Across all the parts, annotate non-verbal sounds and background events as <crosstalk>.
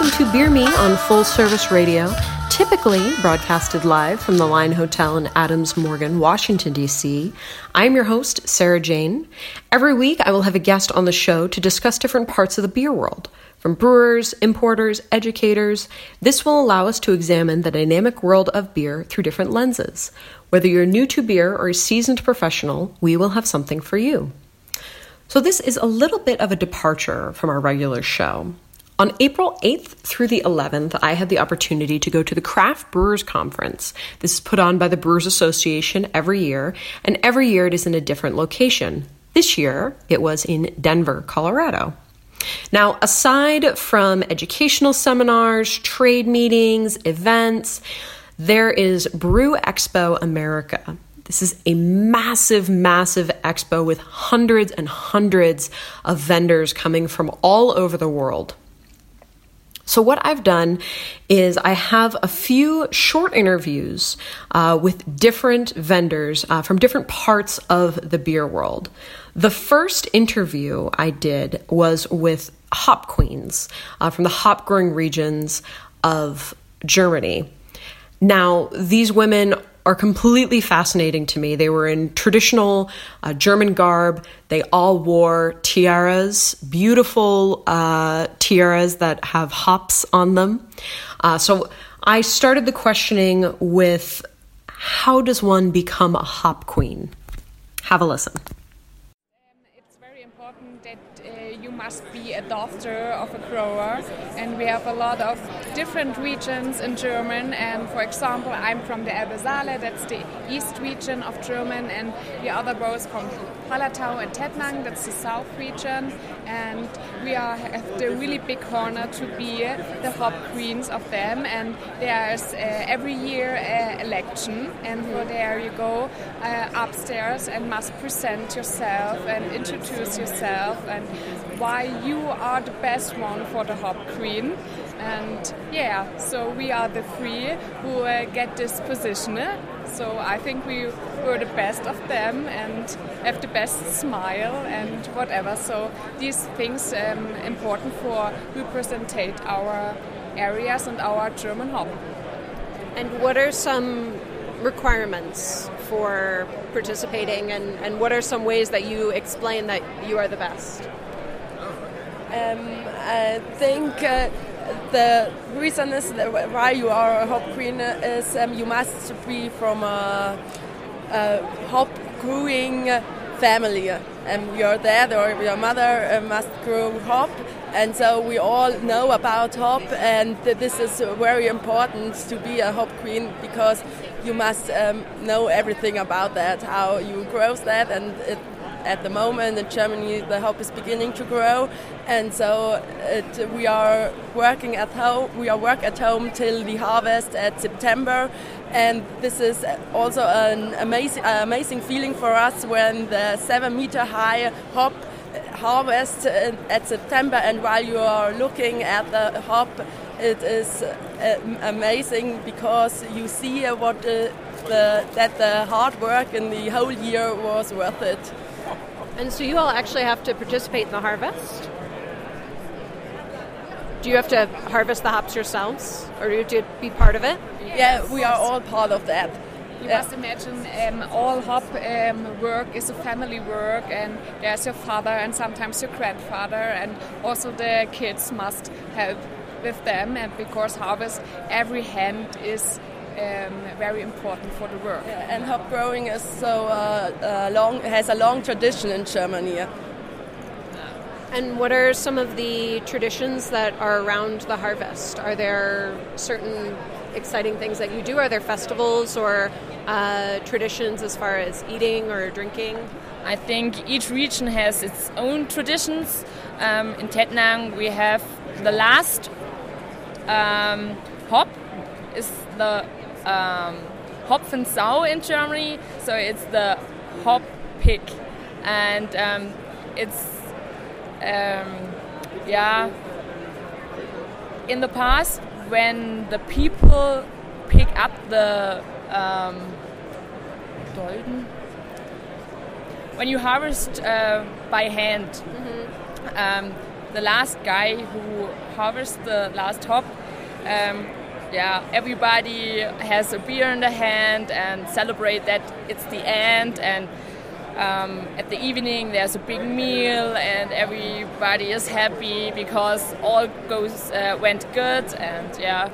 Welcome to Beer Me on Full Service Radio, typically broadcasted live from the Line Hotel in Adams Morgan, Washington, D.C. I'm your host, Sarah Jane. Every week, I will have a guest on the show to discuss different parts of the beer world. From brewers, importers, educators, this will allow us to examine the dynamic world of beer through different lenses. Whether you're new to beer or a seasoned professional, we will have something for you. So, this is a little bit of a departure from our regular show. On April 8th through the 11th, I had the opportunity to go to the Craft Brewers Conference. This is put on by the Brewers Association every year, and every year it is in a different location. This year, it was in Denver, Colorado. Now, aside from educational seminars, trade meetings, events, there is Brew Expo America. This is a massive, massive expo with hundreds and hundreds of vendors coming from all over the world. So, what I've done is I have a few short interviews uh, with different vendors uh, from different parts of the beer world. The first interview I did was with hop queens uh, from the hop growing regions of Germany. Now, these women are completely fascinating to me. They were in traditional uh, German garb. They all wore tiaras, beautiful uh, tiaras that have hops on them. Uh, so I started the questioning with how does one become a hop queen? Have a listen. It's very important that uh, you must be a daughter of a grower, and we have a lot of different regions in German. And for example, I'm from the Elbe Saale, that's the east region of German, and the other growers from Hallertau and Tettnang, that's the south region. And we are have the really big honor to be the hop queens of them. And there's uh, every year an election, and for there you go uh, upstairs and must present yourself and introduce yourself and why you are the best one for the hop queen. And yeah, so we are the three who uh, get this position. So I think we were the best of them and have the best smile and whatever. So these things um, important for representate our areas and our German hop. And what are some requirements for participating, and, and what are some ways that you explain that you are the best? Um, I think uh, the reason is why you are a hop queen is um, you must be from a, a hop growing family. And your dad or your mother uh, must grow hop, and so we all know about hop, and th- this is very important to be a hop queen because you must um, know everything about that, how you grow that, and it, at the moment in Germany the hop is beginning to grow, and so it, we are working at home. We are work at home till the harvest at September, and this is also an amazing, amazing feeling for us when the seven meter high hop harvest uh, at September, and while you are looking at the hop, it is uh, amazing because you see what uh, the, that the hard work in the whole year was worth it. And so you all actually have to participate in the harvest? Do you have to harvest the hops yourselves, or do you have to be part of it? Yeah, we are all part of that. You Yeah. must imagine um, all hop um, work is a family work, and there's your father and sometimes your grandfather, and also the kids must help with them. And because harvest, every hand is um, very important for the work. And hop growing is so uh, uh, long has a long tradition in Germany. And what are some of the traditions that are around the harvest? Are there certain exciting things that you do? Are there festivals or uh, traditions as far as eating or drinking? I think each region has its own traditions. Um, in Tettnang, we have the last um, hop is the um, Hopfensau in Germany, so it's the hop pick, and um, it's um, yeah. In the past, when the people pick up the um, Dolden, when you harvest uh, by hand, um, the last guy who harvests the last hop, um, yeah, everybody has a beer in the hand and celebrate that it's the end. And um, at the evening, there's a big meal and everybody is happy because all goes uh, went good. And yeah,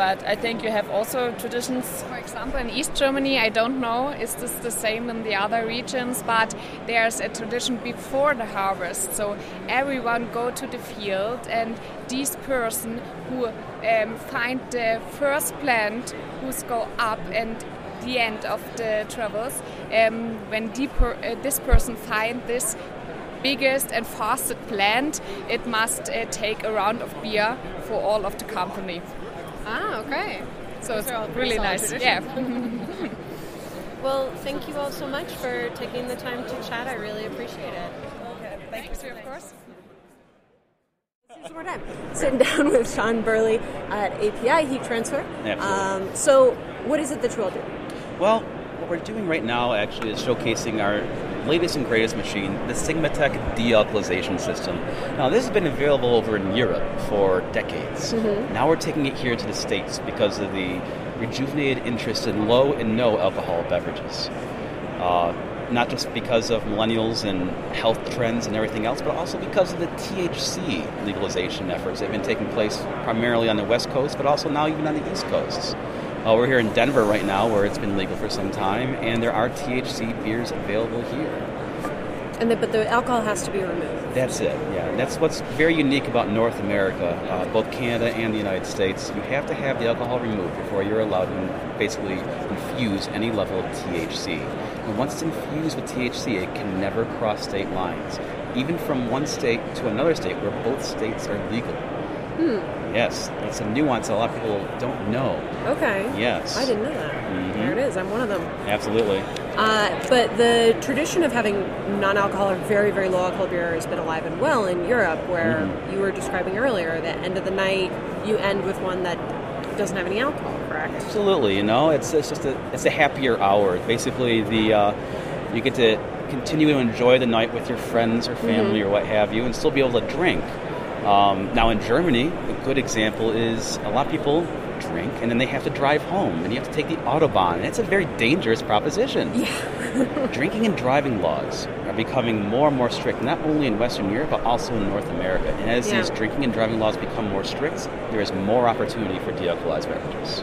but I think you have also traditions For example, in East Germany, I don't know, is this the same in the other regions, but there's a tradition before the harvest. So everyone go to the field and this person who um, find the first plant who's go up and the end of the travels, um, when uh, this person find this biggest and fastest plant, it must uh, take a round of beer for all of the company. Ah, okay. So Those are all it's really nice. traditions. Yeah. <laughs> Well, thank you all so much for taking the time to chat. I really appreciate it. Thank you, of course. One more time. Sitting <laughs> down with Sean Burley at API Heat Transfer. Absolutely. Um, so, what is it that you all do? Well, what we're doing right now actually is showcasing our latest and greatest machine, the Sigmatech dealcoholization system. Now, this has been available over in Europe for decades. Now we're taking it here to the States because of the rejuvenated interest in low and no alcohol beverages. Uh, not just because of millennials and health trends and everything else, but also because of the THC legalization efforts that have been taking place primarily on the West Coast, but also now even on the East Coast. Uh, we're here in Denver right now, where it's been legal for some time, and there are THC beers available here. And the, but the alcohol has to be removed. That's it. Yeah, that's what's very unique about North America, uh, both Canada and the United States. You have to have the alcohol removed before you're allowed to basically infuse any level of THC. And once it's infused with THC, it can never cross state lines, even from one state to another state where both states are legal. Yes, that's a nuance a lot of people don't know. Okay. Yes. I didn't know that. Mhm. There it is. I'm one of them. Absolutely. Uh, but the tradition of having non-alcoholic, very, very low alcohol beer has been alive and well in Europe, where Mm-hmm. you were describing earlier. The end of the night, you end with one that doesn't have any alcohol. Correct. Absolutely, you know, it's, it's just a it's a happier hour. Basically, the uh, you get to continue to enjoy the night with your friends or family or what have you, and still be able to drink. Um, now, in Germany, a good example is a lot of people drink and then they have to drive home, and you have to take the autobahn, and it's a very dangerous proposition. Yeah. <laughs> Drinking and driving laws are becoming more and more strict, not only in Western Europe but also in North America. And as Yeah. these drinking and driving laws become more strict, there is more opportunity for de-alcoholized beverages.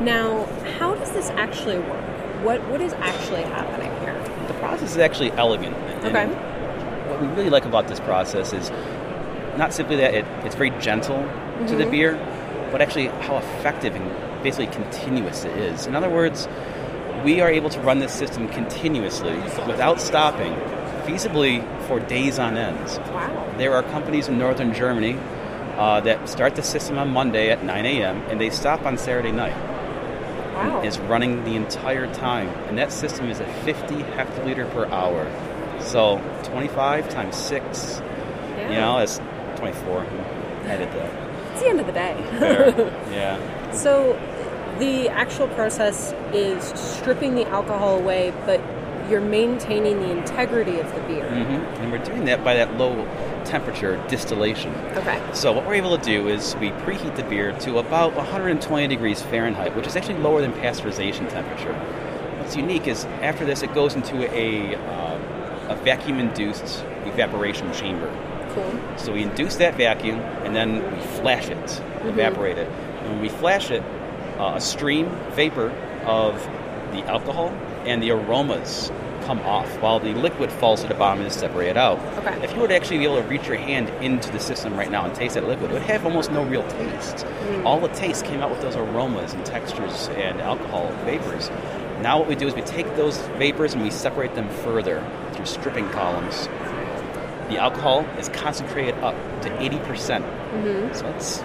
Now, how does this actually work? What What is actually happening here? The process is actually elegant. Okay. What we really like about this process is not simply that it, it's very gentle to Mm-hmm. the beer, but actually how effective and basically continuous it is. In other words, we are able to run this system continuously without stopping, feasibly for days on end. Wow. There are companies in northern Germany uh, that start the system on Monday at 9 a.m. and they stop on Saturday night Wow. is running the entire time, and that system is at 50 hectoliter per hour. So 25 times six, Yeah. you know, that's 24. Edit that. It's the end of the day. There. <laughs> yeah. So, the actual process is stripping the alcohol away, but you're maintaining the integrity of the beer. hmm And we're doing that by that low temperature distillation. Okay. So what we're able to do is we preheat the beer to about 120 degrees Fahrenheit, which is actually lower than pasteurization temperature. What's unique is after this, it goes into a, uh, a vacuum-induced evaporation chamber. Cool. So we induce that vacuum and then we flash it, evaporate it. And when we flash it, uh, a stream, vapor of the alcohol and the aromas come off while the liquid falls to the bottom and is separated out. Okay. If you were to actually be able to reach your hand into the system right now and taste that liquid, it would have almost no real taste. All the taste came out with those aromas and textures and alcohol vapors. Now what we do is we take those vapors and we separate them further through stripping columns. The alcohol is concentrated up to 80%. So it's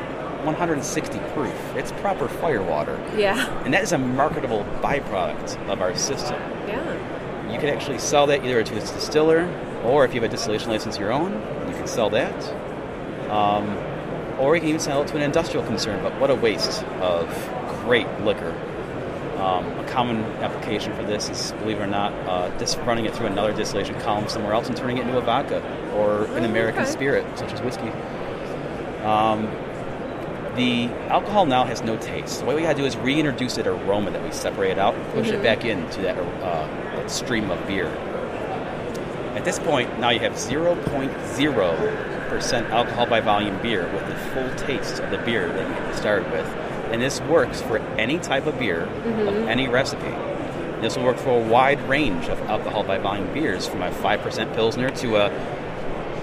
160 proof. It's proper fire water. Yeah. And that is a marketable byproduct of our system. Yeah. You can actually sell that either to a distiller, or if you have a distillation license of your own, you can sell that. Um, or you can even sell it to an industrial concern. But what a waste of great liquor. Um, a common application for this is, believe it or not, uh, just running it through another distillation column somewhere else and turning it into a vodka or an American okay. spirit, such as whiskey. Um, the alcohol now has no taste. So what we gotta do is reintroduce that aroma that we separated out, and push it back into that, uh, that stream of beer. At this point, now you have 0.0% alcohol by volume beer with the full taste of the beer that you started with. And this works for any type of beer of mm-hmm. any recipe. This will work for a wide range of alcohol by volume beers, from a 5% Pilsner to a,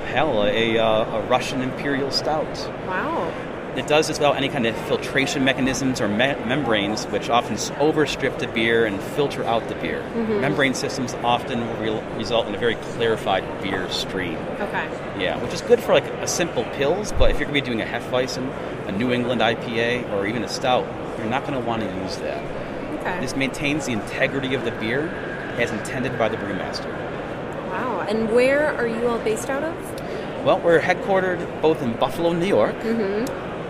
hell, a, a, uh, a Russian Imperial Stout. Wow. It does this without any kind of filtration mechanisms or me- membranes, which often overstrip the beer and filter out the beer. Mm-hmm. Membrane systems often will re- result in a very clarified beer stream. Okay. Yeah, which is good for like a simple Pils, but if you're going to be doing a Hefeweizen, a New England IPA, or even a stout, you're not going to want to use that. Okay. This maintains the integrity of the beer as intended by the brewmaster. Wow. And where are you all based out of? Well, we're headquartered both in Buffalo, New York,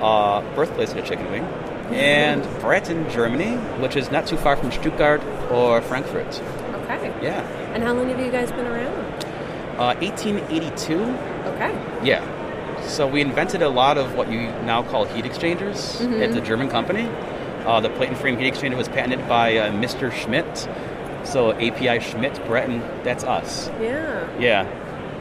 uh, birthplace of the chicken wing, and Bretten, Germany, which is not too far from Stuttgart or Frankfurt. Okay. Yeah. And how long have you guys been around? Uh, 1882, Okay. yeah. So we invented a lot of what you now call heat exchangers at the German company. Uh, the plate and frame heat exchanger was patented by uh, Mr. Schmidt. So API Schmidt, Bretten, that's us. Yeah. Yeah.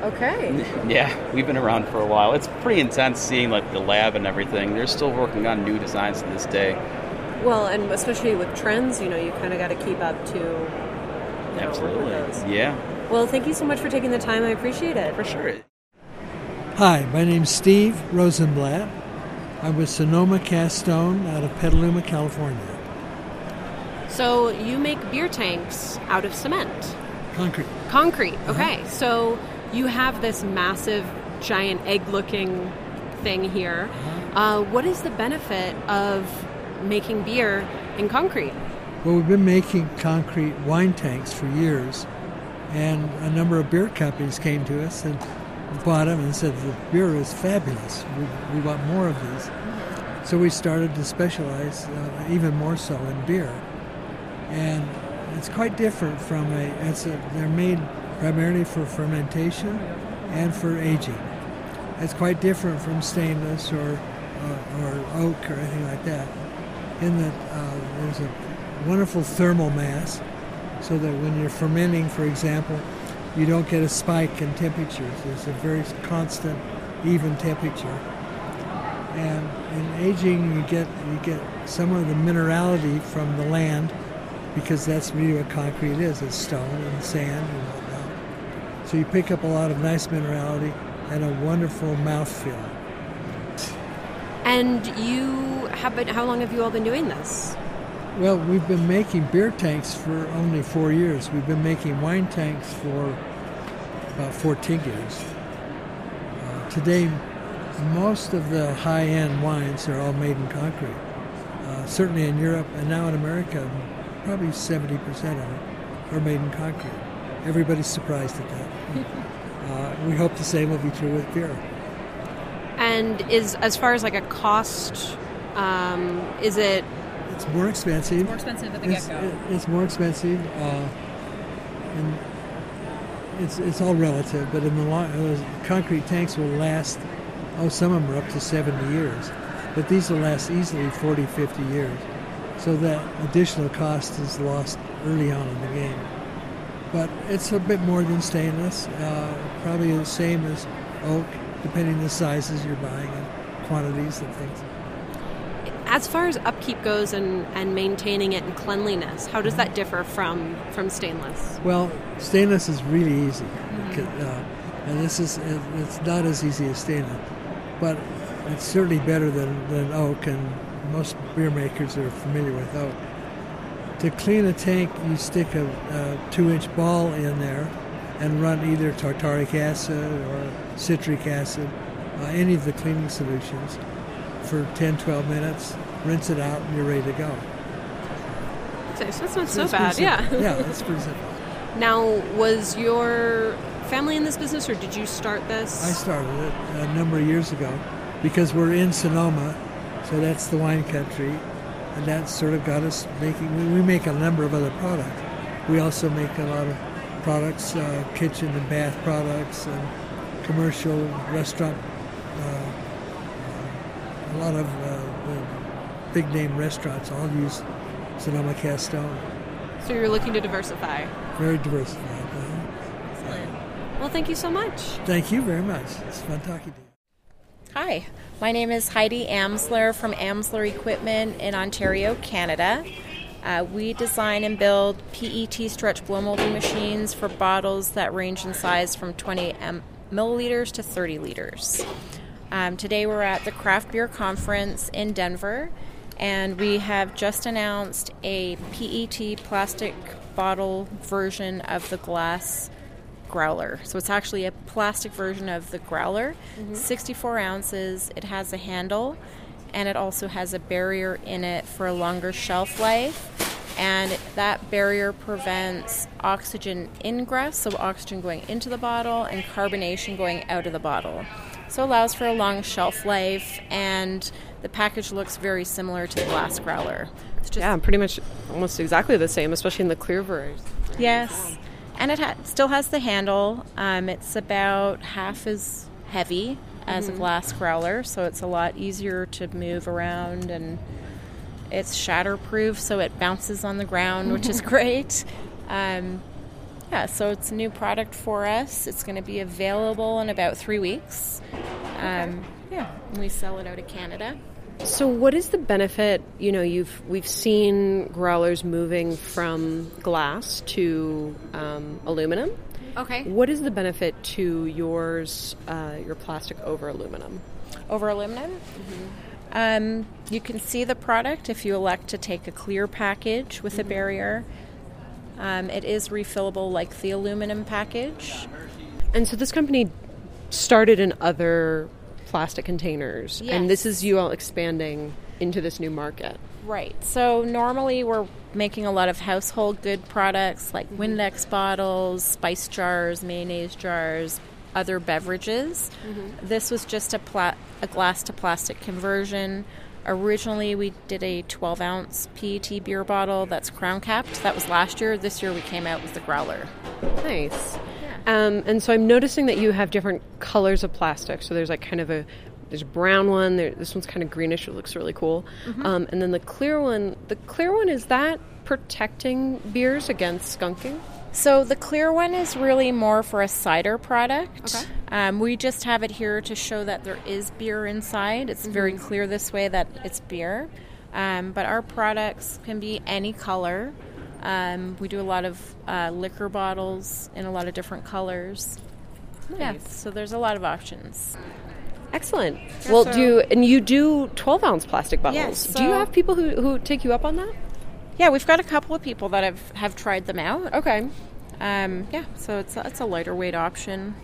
Okay. <laughs> Yeah, we've been around for a while. It's pretty intense seeing like the lab and everything. They're still working on new designs to this day. Well, and especially with trends, you know, you kind of got to keep up to. you know, work with Absolutely. Yeah, Well, thank you so much for taking the time. I appreciate it. for sure. Hi, my name's Steve Rosenblatt. I'm with Sonoma Cast Stone out of Petaluma, California. So you make beer tanks out of cement, Concrete. concrete. Okay. So you have this massive, giant egg-looking thing here. Uh, what is the benefit of making beer in concrete? Well, we've been making concrete wine tanks for years, and a number of beer companies came to us and bought them and said the beer is fabulous. We, we want more of these. So we started to specialize uh, even more so in beer, and it's quite different from a. It's a they're made primarily for fermentation and for aging. It's quite different from stainless or uh, or oak or anything like that. In that uh, there's a wonderful thermal mass, so that when you're fermenting, for example, you don't get a spike in temperatures. There's a very constant, even temperature. And in aging, you get you get some of the minerality from the land, because that's really what concrete is. It's stone and sand and whatnot. So you pick up a lot of nice minerality and a wonderful mouthfeel. And you have been, how long have you all been doing this? Well, we've been making beer tanks for only four years. We've been making wine tanks for about 14 years. Uh, today, most of the high end wines are all made in concrete. Uh, certainly in Europe and now in America, probably 70% of them are made in concrete. Everybody's surprised at that. <laughs> uh, we hope the same will be true with beer. And is as far as like a cost, um, is it It's more expensive. More expensive at the It's, get go. it- it's more expensive, uh, and it's it's all relative. But in the long, uh, concrete tanks will last. Oh, some of them are up to 70 years, but these will last easily 40, 50 years. So that additional cost is lost early on in the game. But it's a bit more than stainless. Uh, probably the same as oak, depending the sizes you're buying and quantities and things. As far as upkeep goes and, and maintaining it and cleanliness, how does that differ from from stainless? Well, stainless is really easy, uh, and this is, it's not as easy as stainless, but it's certainly better than, than oak, and most beer makers are familiar with oak. To clean a tank, you stick a, a two-inch ball in there and run either tartaric acid or citric acid, uh, any of the cleaning solutions, for 10, 12 minutes. Rinse it out, and you're ready to go. So that's not so pretty bad. Yeah. yeah, that's pretty simple. <laughs> Now, was your family in this business, or did you start this? I started it a number of years ago because we're in Sonoma, so that's the wine country, and that sort of got us making. We, make a number of other products. We also make a lot of products, uh, kitchen and bath products, and commercial restaurant. Uh, a lot of uh, big name restaurants all use Sonoma cast stone. so you're looking to diversify. Very diversified. uh Excellent. Well, thank you so much. Thank you very much. It's fun talking to you. Hi, my name is Heidi Amsler from Amsler Equipment in Ontario, Canada. Uh, we design and build PET stretch blow molding machines for bottles that range in size from 20 m- milliliters to 30 liters. Um, today we're at the Craft Beer Conference in Denver, and we have just announced a PET plastic bottle version of the glass growler. So it's actually a plastic version of the growler, mm-hmm. 64 ounces. It has a handle, and it also has a barrier in it for a longer shelf life. And that barrier prevents oxygen ingress, so oxygen going into the bottle, and carbonation going out of the bottle. So it allows for a long shelf life, and the package looks very similar to the glass growler. It's just Yeah, pretty much almost exactly the same, especially in the clear version. Yes, and it ha- still has the handle. Um, it's about half as heavy as a glass growler, so it's a lot easier to move around, and it's shatterproof, so it bounces on the ground, which is <laughs> great. Um, yeah, so it's a new product for us. It's going to be available in about three weeks. Um, yeah, we sell it out of Canada. So, what is the benefit? You know, you've we've seen growlers moving from glass to um, aluminum. Okay. What is the benefit to yours, uh, your plastic over aluminum? over aluminum. Um, you can see the product if you elect to take a clear package with a barrier. Um, it is refillable like the aluminum package. And so, this company started in other plastic containers, and this is you all expanding into this new market. Right. So normally we're making a lot of household good products like Windex bottles, spice jars, mayonnaise jars, other beverages. This was just a, pla- a glass to plastic conversion. Originally, we did a 12 ounce PET beer bottle that's crown capped. That was last year. This year, we came out with the growler. Nice. Um, and so I'm noticing that you have different colors of plastic. So there's like kind of a there's a brown one. There, this one's kind of greenish. It looks really cool. Um, and then the clear one. The clear one is that protecting beers against skunking. So the clear one is really more for a cider product. Okay. Um, we just have it here to show that there is beer inside. It's very clear this way that it's beer. Um, but our products can be any color. Um, we do a lot of uh, liquor bottles in a lot of different colors. Yeah, so there's a lot of options. Excellent. Well, do you, and you do 12 ounce plastic bottles? Yes, do you have people who, who take you up on that? Yeah, we've got a couple of people that have, have tried them out. Okay. Um, yeah, so it's a, it's a lighter weight option.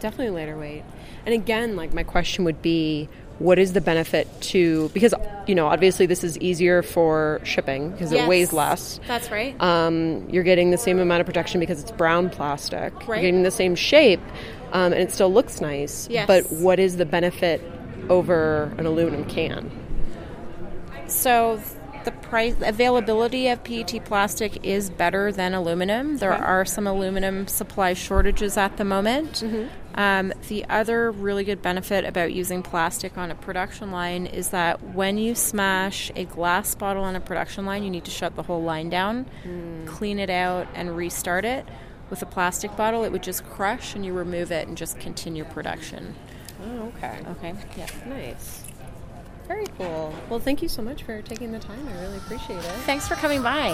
Definitely lighter weight. And again, like my question would be what is the benefit to because you know obviously this is easier for shipping because it weighs less That's right. um, you're getting the same amount of protection because it's brown plastic you're Right. getting the same shape um, and it still looks nice Yes. but what is the benefit over an aluminum can So the price availability of PET plastic is better than aluminum. There are some aluminum supply shortages at the moment. Um, the other really good benefit about using plastic on a production line is that when you smash a glass bottle on a production line, you need to shut the whole line down, clean it out, and restart it. With a plastic bottle, it would just crush and you remove it and just continue production. oh okay Okay, yeah. nice Very cool. Well, thank you so much for taking the time. I really appreciate it. Thanks for coming by.